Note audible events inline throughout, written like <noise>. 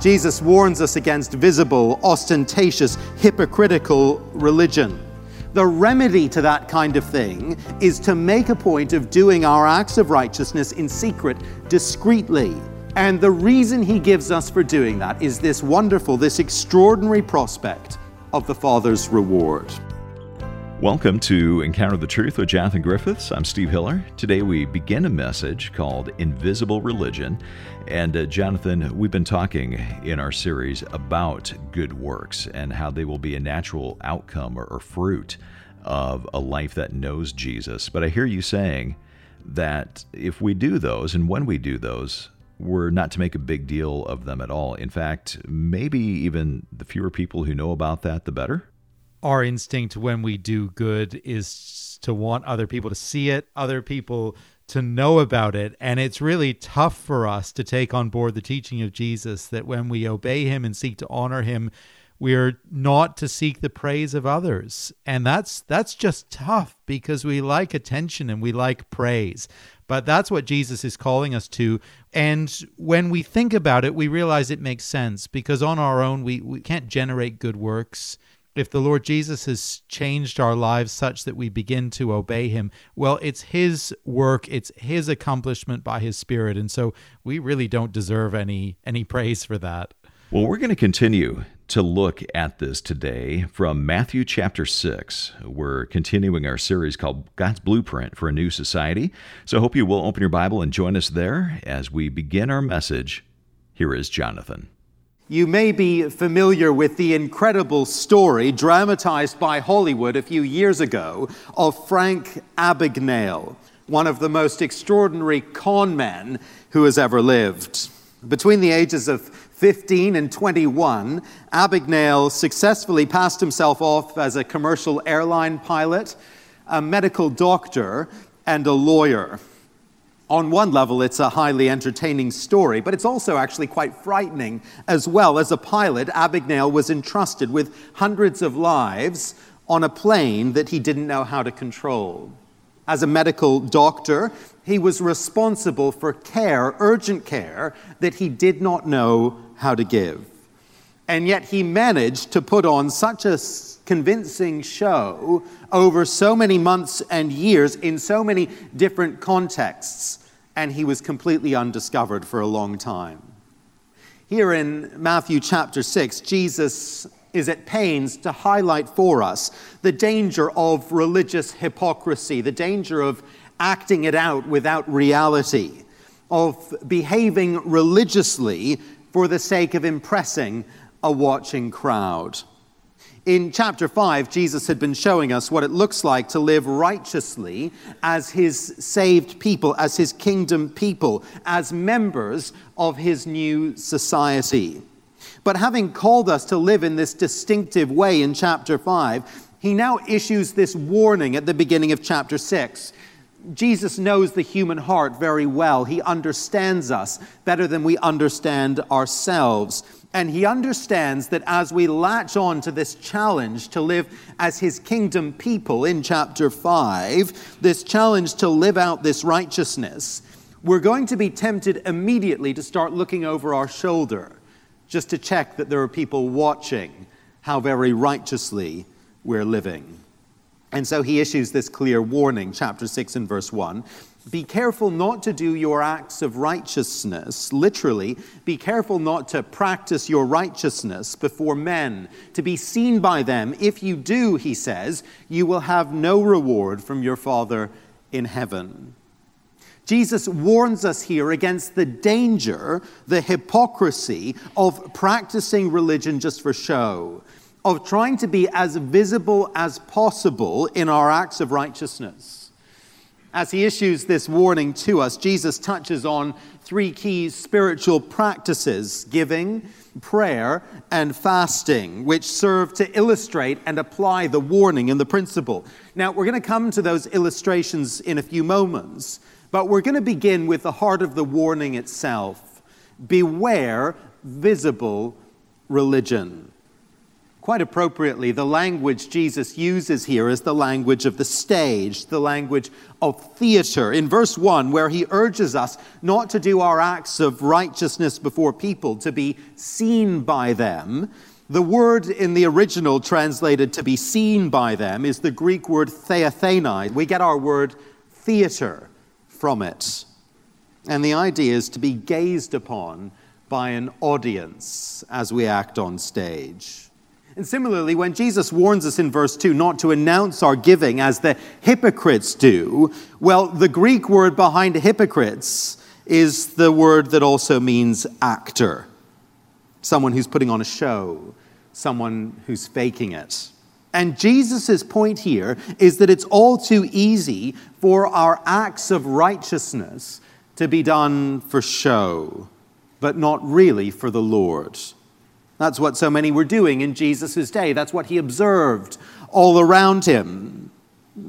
Jesus warns us against visible, ostentatious, hypocritical religion. The remedy to that kind of thing is to make a point of doing our acts of righteousness in secret, discreetly. And the reason he gives us for doing that is this wonderful, this extraordinary prospect of the Father's reward. Welcome to Encounter the Truth with Jonathan Griffiths. I'm Steve Hiller. Today we begin a message called Invisible Religion. And uh, Jonathan, we've been talking in our series about good works and how they will be a natural outcome or, or fruit of a life that knows Jesus. But I hear you saying that if we do those and when we do those, we're not to make a big deal of them at all. In fact, maybe even the fewer people who know about that, the better our instinct when we do good is to want other people to see it, other people to know about it. And it's really tough for us to take on board the teaching of Jesus that when we obey him and seek to honor him, we are not to seek the praise of others. And that's that's just tough because we like attention and we like praise. But that's what Jesus is calling us to. And when we think about it, we realize it makes sense because on our own we, we can't generate good works if the Lord Jesus has changed our lives such that we begin to obey him, well, it's his work, it's his accomplishment by his spirit. And so we really don't deserve any any praise for that. Well, we're going to continue to look at this today from Matthew chapter 6. We're continuing our series called God's Blueprint for a New Society. So I hope you will open your Bible and join us there as we begin our message. Here is Jonathan. You may be familiar with the incredible story dramatized by Hollywood a few years ago of Frank Abagnale, one of the most extraordinary con men who has ever lived. Between the ages of 15 and 21, Abagnale successfully passed himself off as a commercial airline pilot, a medical doctor, and a lawyer on one level, it's a highly entertaining story, but it's also actually quite frightening as well. As a pilot, Abagnale was entrusted with hundreds of lives on a plane that he didn't know how to control. As a medical doctor, he was responsible for care, urgent care, that he did not know how to give. And yet he managed to put on such a convincing show over so many months and years in so many different contexts, and he was completely undiscovered for a long time. Here in Matthew chapter 6, Jesus is at pains to highlight for us the danger of religious hypocrisy, the danger of acting it out without reality, of behaving religiously for the sake of impressing a watching crowd. In chapter 5, Jesus had been showing us what it looks like to live righteously as his saved people, as his kingdom people, as members of his new society. But having called us to live in this distinctive way in chapter 5, he now issues this warning at the beginning of chapter 6. Jesus knows the human heart very well. He understands us better than we understand ourselves. And he understands that as we latch on to this challenge to live as his kingdom people in chapter 5, this challenge to live out this righteousness, we're going to be tempted immediately to start looking over our shoulder just to check that there are people watching how very righteously we're living. And so he issues this clear warning, chapter 6 and verse 1. Be careful not to do your acts of righteousness, literally, be careful not to practice your righteousness before men, to be seen by them. If you do, he says, you will have no reward from your Father in heaven. Jesus warns us here against the danger, the hypocrisy of practicing religion just for show, of trying to be as visible as possible in our acts of righteousness. As he issues this warning to us, Jesus touches on three key spiritual practices giving, prayer, and fasting, which serve to illustrate and apply the warning and the principle. Now, we're going to come to those illustrations in a few moments, but we're going to begin with the heart of the warning itself Beware visible religion. Quite appropriately, the language Jesus uses here is the language of the stage, the language of theater. In verse 1, where he urges us not to do our acts of righteousness before people, to be seen by them, the word in the original translated to be seen by them is the Greek word theathenai. We get our word theater from it. And the idea is to be gazed upon by an audience as we act on stage. And similarly, when Jesus warns us in verse 2 not to announce our giving as the hypocrites do, well, the Greek word behind hypocrites is the word that also means actor. Someone who's putting on a show, someone who's faking it. And Jesus' point here is that it's all too easy for our acts of righteousness to be done for show, but not really for the Lord. That's what so many were doing in Jesus' day. That's what he observed all around him.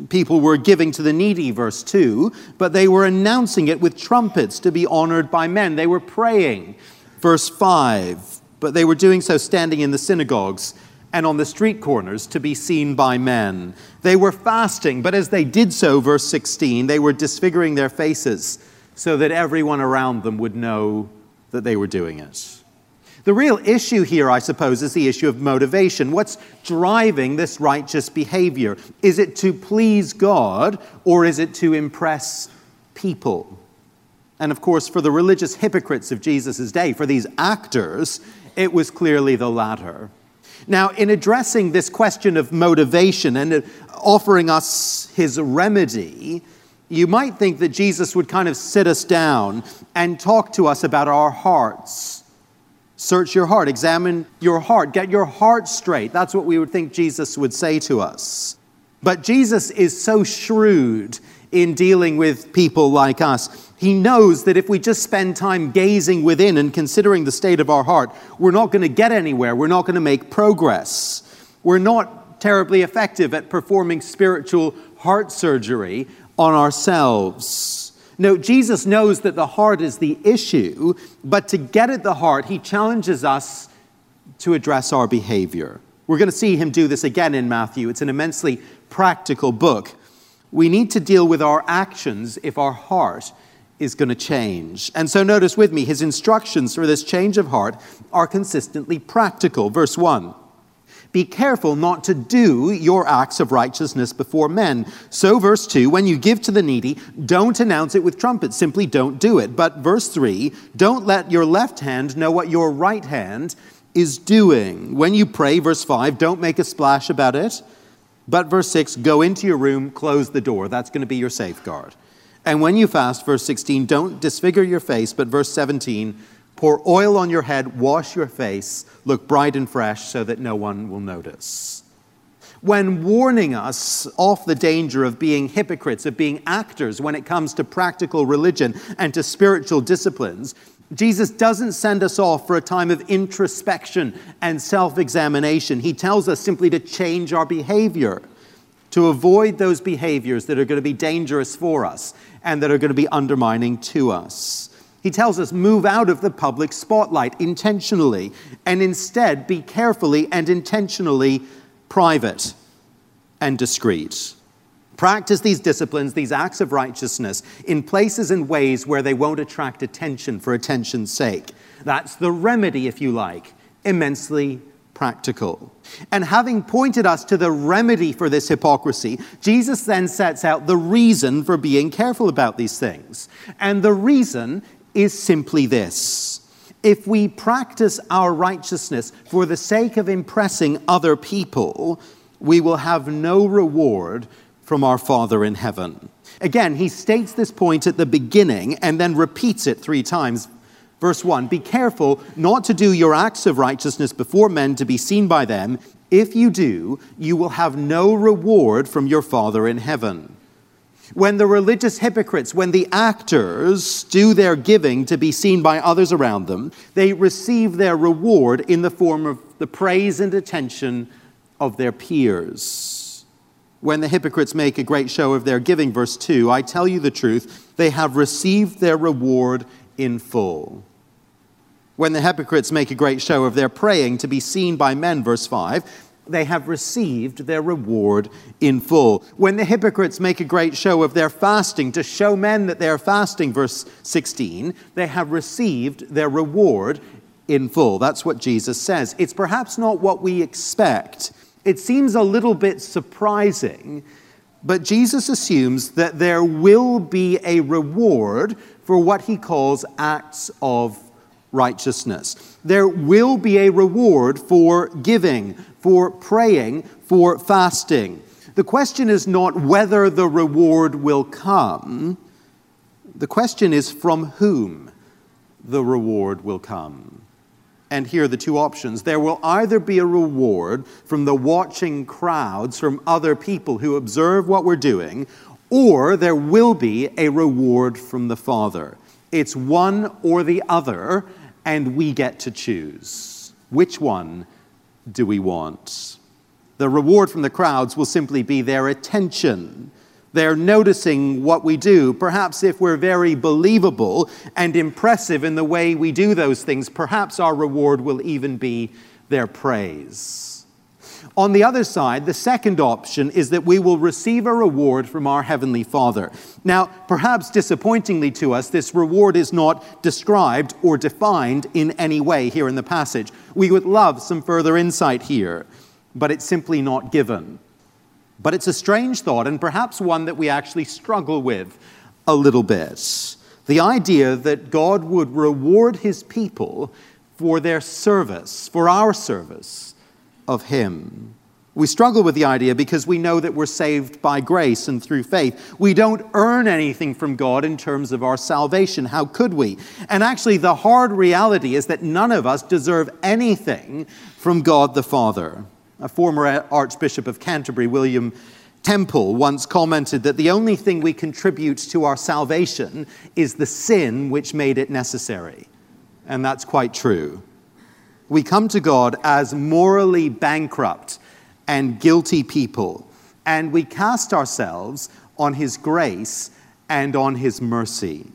People were giving to the needy, verse 2, but they were announcing it with trumpets to be honored by men. They were praying, verse 5, but they were doing so standing in the synagogues and on the street corners to be seen by men. They were fasting, but as they did so, verse 16, they were disfiguring their faces so that everyone around them would know that they were doing it. The real issue here, I suppose, is the issue of motivation. What's driving this righteous behavior? Is it to please God or is it to impress people? And of course, for the religious hypocrites of Jesus' day, for these actors, it was clearly the latter. Now, in addressing this question of motivation and offering us his remedy, you might think that Jesus would kind of sit us down and talk to us about our hearts Search your heart, examine your heart, get your heart straight. That's what we would think Jesus would say to us. But Jesus is so shrewd in dealing with people like us. He knows that if we just spend time gazing within and considering the state of our heart, we're not going to get anywhere. We're not going to make progress. We're not terribly effective at performing spiritual heart surgery on ourselves. No, Jesus knows that the heart is the issue, but to get at the heart, he challenges us to address our behavior. We're going to see him do this again in Matthew. It's an immensely practical book. We need to deal with our actions if our heart is going to change. And so notice with me, his instructions for this change of heart are consistently practical. Verse 1 be careful not to do your acts of righteousness before men. So, verse 2, when you give to the needy, don't announce it with trumpets. Simply don't do it. But verse 3, don't let your left hand know what your right hand is doing. When you pray, verse 5, don't make a splash about it. But verse 6, go into your room, close the door. That's going to be your safeguard. And when you fast, verse 16, don't disfigure your face. But verse 17, Pour oil on your head, wash your face, look bright and fresh so that no one will notice. When warning us off the danger of being hypocrites, of being actors when it comes to practical religion and to spiritual disciplines, Jesus doesn't send us off for a time of introspection and self examination. He tells us simply to change our behavior, to avoid those behaviors that are going to be dangerous for us and that are going to be undermining to us. He tells us move out of the public spotlight intentionally and instead be carefully and intentionally private and discreet. Practice these disciplines, these acts of righteousness, in places and ways where they won't attract attention for attention's sake. That's the remedy, if you like, immensely practical. And having pointed us to the remedy for this hypocrisy, Jesus then sets out the reason for being careful about these things. And the reason is simply this. If we practice our righteousness for the sake of impressing other people, we will have no reward from our Father in heaven. Again, he states this point at the beginning and then repeats it three times. Verse 1 Be careful not to do your acts of righteousness before men to be seen by them. If you do, you will have no reward from your Father in heaven. When the religious hypocrites, when the actors do their giving to be seen by others around them, they receive their reward in the form of the praise and attention of their peers. When the hypocrites make a great show of their giving, verse 2, I tell you the truth, they have received their reward in full. When the hypocrites make a great show of their praying to be seen by men, verse 5, they have received their reward in full. When the hypocrites make a great show of their fasting to show men that they are fasting, verse 16, they have received their reward in full. That's what Jesus says. It's perhaps not what we expect. It seems a little bit surprising, but Jesus assumes that there will be a reward for what he calls acts of righteousness. There will be a reward for giving, for praying, for fasting. The question is not whether the reward will come, the question is from whom the reward will come. And here are the two options. There will either be a reward from the watching crowds, from other people who observe what we're doing, or there will be a reward from the Father. It's one or the other, and we get to choose. Which one do we want? The reward from the crowds will simply be their attention. They're noticing what we do. Perhaps if we're very believable and impressive in the way we do those things, perhaps our reward will even be their praise. On the other side, the second option is that we will receive a reward from our Heavenly Father. Now, perhaps disappointingly to us, this reward is not described or defined in any way here in the passage. We would love some further insight here, but it's simply not given. But it's a strange thought, and perhaps one that we actually struggle with a little bit. The idea that God would reward his people for their service, for our service of Him. We struggle with the idea because we know that we're saved by grace and through faith. We don't earn anything from God in terms of our salvation. How could we? And actually, the hard reality is that none of us deserve anything from God the Father. A former Archbishop of Canterbury, William Temple, once commented that the only thing we contribute to our salvation is the sin which made it necessary. And that's quite true. We come to God as morally bankrupt and guilty people, and we cast ourselves on His grace and on His mercy.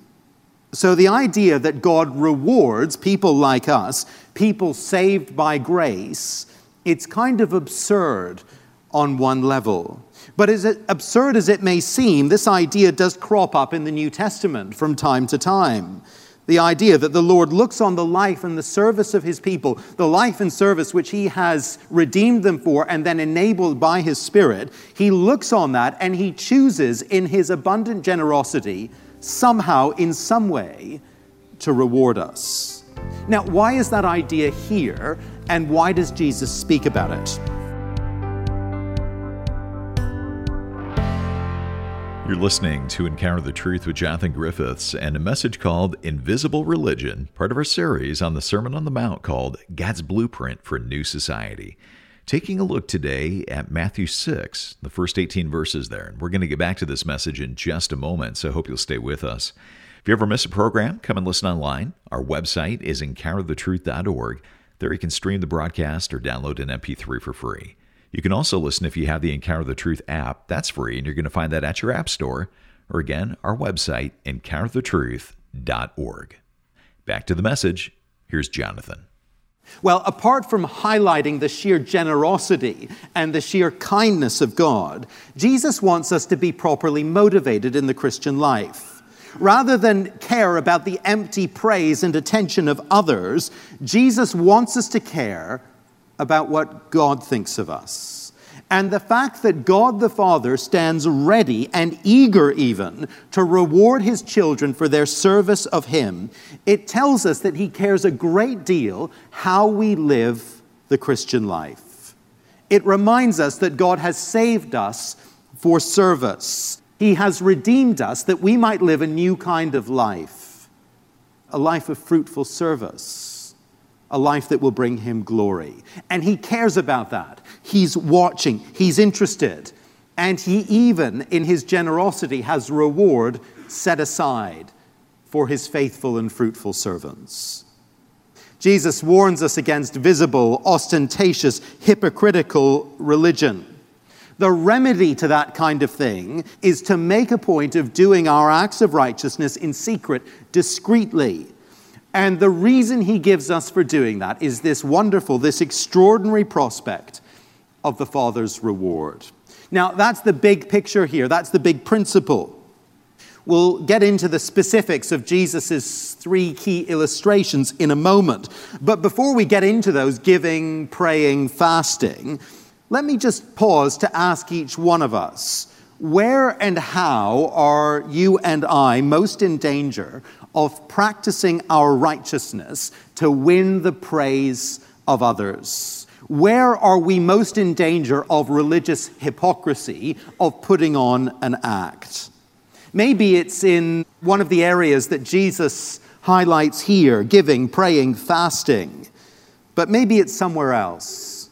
So, the idea that God rewards people like us, people saved by grace, it's kind of absurd on one level. But as absurd as it may seem, this idea does crop up in the New Testament from time to time. The idea that the Lord looks on the life and the service of his people, the life and service which he has redeemed them for and then enabled by his Spirit, he looks on that and he chooses in his abundant generosity, somehow, in some way, to reward us. Now, why is that idea here and why does Jesus speak about it? You're listening to Encounter the Truth with Jonathan Griffiths and a message called Invisible Religion, part of our series on the Sermon on the Mount called God's Blueprint for New Society. Taking a look today at Matthew 6, the first 18 verses there. And we're going to get back to this message in just a moment, so I hope you'll stay with us. If you ever miss a program, come and listen online. Our website is encounterthetruth.org. There you can stream the broadcast or download an MP3 for free. You can also listen if you have the Encounter the Truth app. That's free, and you're going to find that at your app store. Or again, our website, encounterthetruth.org. Back to the message. Here's Jonathan. Well, apart from highlighting the sheer generosity and the sheer kindness of God, Jesus wants us to be properly motivated in the Christian life. Rather than care about the empty praise and attention of others, Jesus wants us to care about what God thinks of us. And the fact that God the Father stands ready and eager even to reward his children for their service of him, it tells us that he cares a great deal how we live the Christian life. It reminds us that God has saved us for service. He has redeemed us that we might live a new kind of life, a life of fruitful service a life that will bring him glory. And he cares about that. He's watching, he's interested, and he even, in his generosity, has reward set aside for his faithful and fruitful servants. Jesus warns us against visible, ostentatious, hypocritical religion. The remedy to that kind of thing is to make a point of doing our acts of righteousness in secret, discreetly, and the reason he gives us for doing that is this wonderful, this extraordinary prospect of the Father's reward. Now, that's the big picture here, that's the big principle. We'll get into the specifics of Jesus' three key illustrations in a moment. But before we get into those giving, praying, fasting, let me just pause to ask each one of us where and how are you and I most in danger of practicing our righteousness to win the praise of others? Where are we most in danger of religious hypocrisy, of putting on an act? Maybe it's in one of the areas that Jesus highlights here giving, praying, fasting. But maybe it's somewhere else.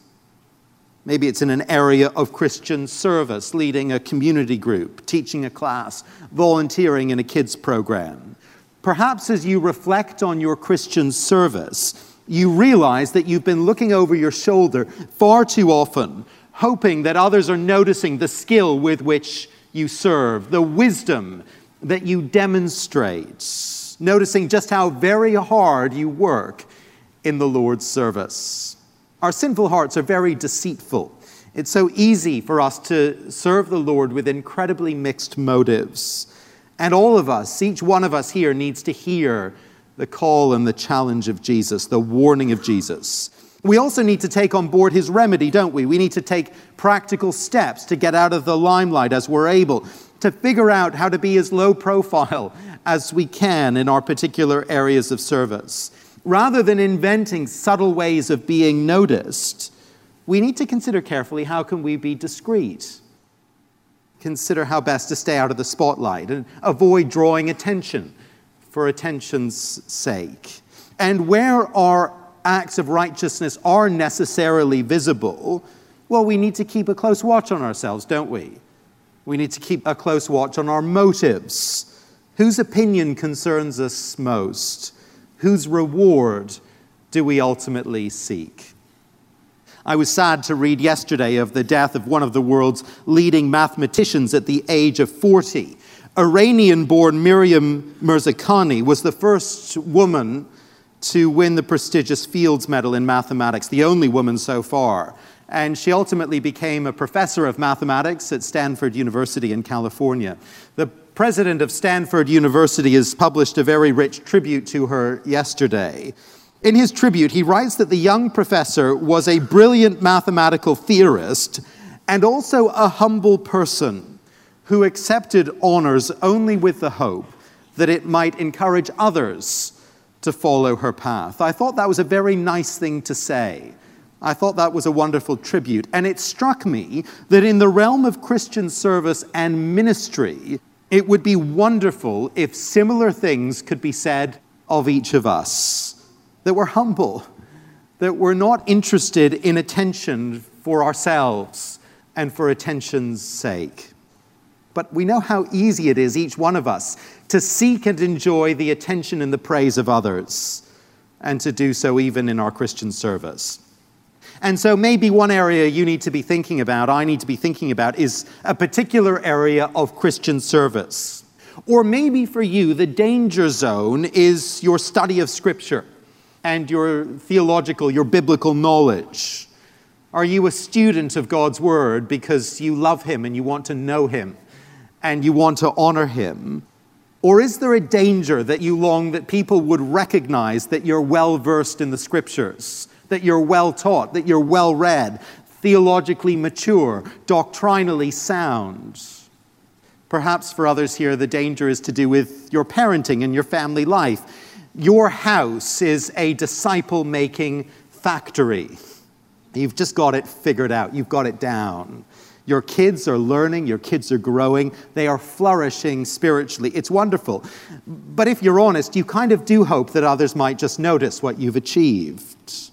Maybe it's in an area of Christian service, leading a community group, teaching a class, volunteering in a kids program. Perhaps as you reflect on your Christian service, you realize that you've been looking over your shoulder far too often, hoping that others are noticing the skill with which you serve, the wisdom that you demonstrate, noticing just how very hard you work in the Lord's service. Our sinful hearts are very deceitful. It's so easy for us to serve the Lord with incredibly mixed motives. And all of us, each one of us here, needs to hear the call and the challenge of Jesus, the warning of Jesus. We also need to take on board his remedy, don't we? We need to take practical steps to get out of the limelight as we're able, to figure out how to be as low profile <laughs> as we can in our particular areas of service. Rather than inventing subtle ways of being noticed, we need to consider carefully how can we be discreet. Consider how best to stay out of the spotlight and avoid drawing attention for attention's sake. And where our acts of righteousness are necessarily visible, well, we need to keep a close watch on ourselves, don't we? We need to keep a close watch on our motives. Whose opinion concerns us most? Whose reward do we ultimately seek? I was sad to read yesterday of the death of one of the world's leading mathematicians at the age of 40. Iranian born Miriam Mirzakhani was the first woman to win the prestigious Fields Medal in mathematics, the only woman so far. And she ultimately became a professor of mathematics at Stanford University in California. The president of Stanford University has published a very rich tribute to her yesterday. In his tribute, he writes that the young professor was a brilliant mathematical theorist and also a humble person who accepted honors only with the hope that it might encourage others to follow her path. I thought that was a very nice thing to say. I thought that was a wonderful tribute. And it struck me that in the realm of Christian service and ministry, it would be wonderful if similar things could be said of each of us that we're humble, that we're not interested in attention for ourselves and for attention's sake. But we know how easy it is, each one of us, to seek and enjoy the attention and the praise of others, and to do so even in our Christian service. And so, maybe one area you need to be thinking about, I need to be thinking about, is a particular area of Christian service. Or maybe for you, the danger zone is your study of Scripture and your theological, your biblical knowledge. Are you a student of God's Word because you love Him and you want to know Him? and you want to honor him? Or is there a danger that you long that people would recognize that you're well versed in the scriptures, that you're well taught, that you're well read, theologically mature, doctrinally sound? Perhaps for others here, the danger is to do with your parenting and your family life. Your house is a disciple making factory. You've just got it figured out, you've got it down. Your kids are learning, your kids are growing, they are flourishing spiritually. It's wonderful. But if you're honest, you kind of do hope that others might just notice what you've achieved.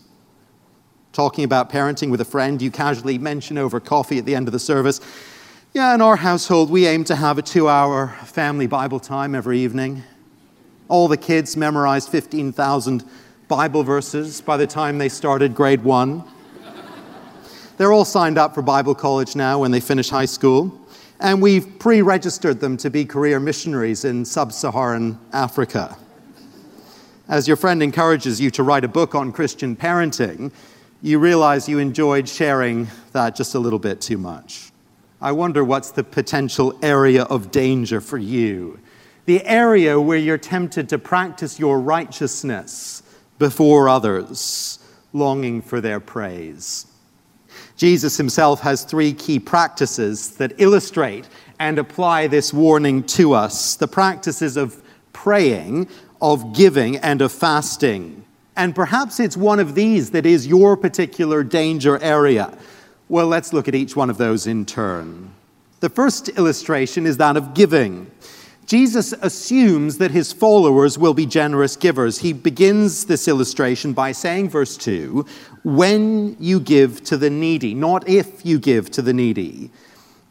Talking about parenting with a friend, you casually mention over coffee at the end of the service, yeah, in our household, we aim to have a two hour family Bible time every evening. All the kids memorized 15,000 Bible verses by the time they started grade one. They're all signed up for Bible college now when they finish high school. And we've pre registered them to be career missionaries in sub Saharan Africa. As your friend encourages you to write a book on Christian parenting, you realize you enjoyed sharing that just a little bit too much. I wonder what's the potential area of danger for you. The area where you're tempted to practice your righteousness before others, longing for their praise. Jesus himself has three key practices that illustrate and apply this warning to us the practices of praying, of giving, and of fasting. And perhaps it's one of these that is your particular danger area. Well, let's look at each one of those in turn. The first illustration is that of giving. Jesus assumes that his followers will be generous givers. He begins this illustration by saying, verse 2, when you give to the needy, not if you give to the needy.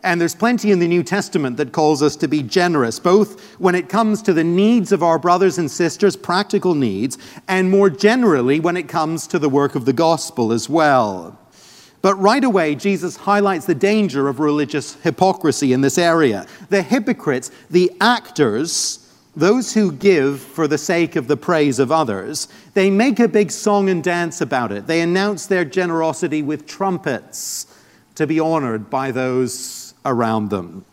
And there's plenty in the New Testament that calls us to be generous, both when it comes to the needs of our brothers and sisters, practical needs, and more generally when it comes to the work of the gospel as well. But right away, Jesus highlights the danger of religious hypocrisy in this area. The hypocrites, the actors, those who give for the sake of the praise of others, they make a big song and dance about it. They announce their generosity with trumpets to be honored by those around them.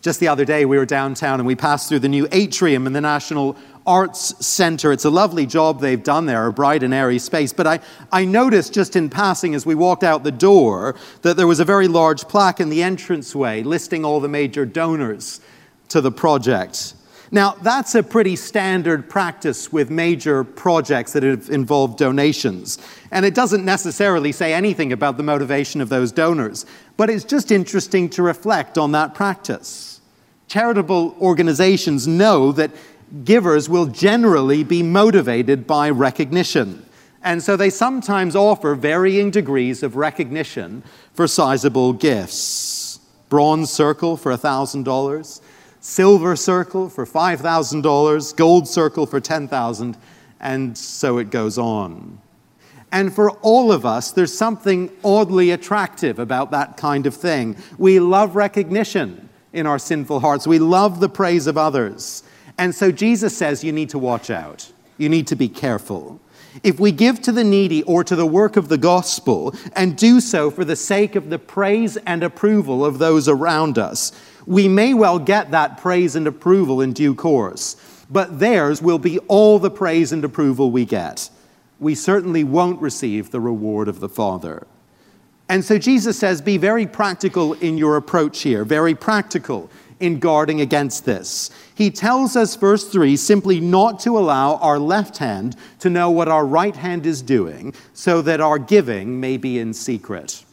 Just the other day, we were downtown and we passed through the new atrium in the National Arts Center. It's a lovely job they've done there, a bright and airy space. But I, I noticed just in passing as we walked out the door that there was a very large plaque in the entranceway listing all the major donors to the project. Now, that's a pretty standard practice with major projects that have involved donations. And it doesn't necessarily say anything about the motivation of those donors, but it's just interesting to reflect on that practice. Charitable organizations know that givers will generally be motivated by recognition. And so they sometimes offer varying degrees of recognition for sizable gifts. Bronze circle for $1,000, silver circle for $5,000, gold circle for 10,000, and so it goes on. And for all of us, there's something oddly attractive about that kind of thing. We love recognition in our sinful hearts. We love the praise of others. And so Jesus says you need to watch out. You need to be careful. If we give to the needy or to the work of the gospel and do so for the sake of the praise and approval of those around us, we may well get that praise and approval in due course, but theirs will be all the praise and approval we get. We certainly won't receive the reward of the Father. And so Jesus says, be very practical in your approach here, very practical in guarding against this. He tells us, verse 3, simply not to allow our left hand to know what our right hand is doing, so that our giving may be in secret.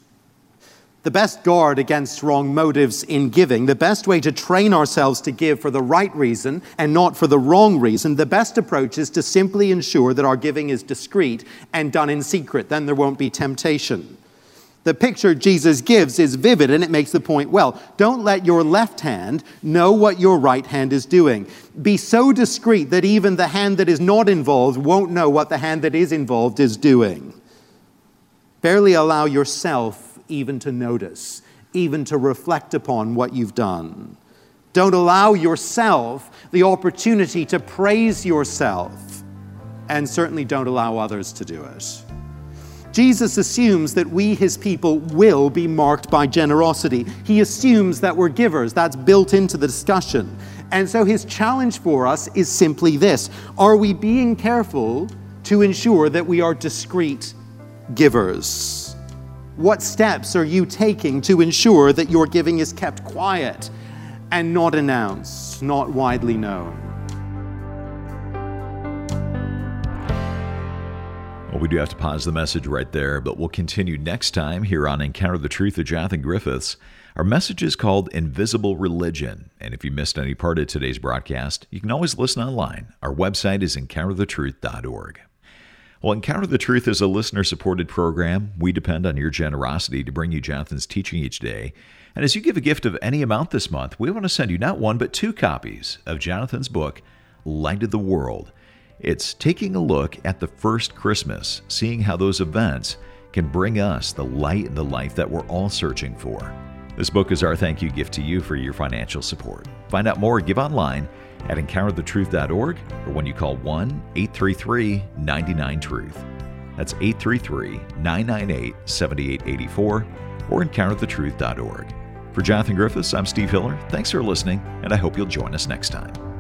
The best guard against wrong motives in giving, the best way to train ourselves to give for the right reason and not for the wrong reason, the best approach is to simply ensure that our giving is discreet and done in secret. Then there won't be temptation. The picture Jesus gives is vivid and it makes the point well. Don't let your left hand know what your right hand is doing. Be so discreet that even the hand that is not involved won't know what the hand that is involved is doing. Barely allow yourself even to notice, even to reflect upon what you've done. Don't allow yourself the opportunity to praise yourself, and certainly don't allow others to do it. Jesus assumes that we, his people, will be marked by generosity. He assumes that we're givers. That's built into the discussion. And so his challenge for us is simply this Are we being careful to ensure that we are discreet givers? What steps are you taking to ensure that your giving is kept quiet and not announced, not widely known? Well, we do have to pause the message right there, but we'll continue next time here on Encounter the Truth with Jonathan Griffiths. Our message is called Invisible Religion. And if you missed any part of today's broadcast, you can always listen online. Our website is encounterthetruth.org. Well, Encounter the Truth is a listener supported program. We depend on your generosity to bring you Jonathan's teaching each day. And as you give a gift of any amount this month, we want to send you not one, but two copies of Jonathan's book, Light of the World. It's taking a look at the first Christmas, seeing how those events can bring us the light and the life that we're all searching for. This book is our thank you gift to you for your financial support. Find out more, give online at encounterthetruth.org or when you call 1 833 99 Truth. That's 833 998 7884 or encounterthetruth.org. For Jonathan Griffiths, I'm Steve Hiller. Thanks for listening, and I hope you'll join us next time.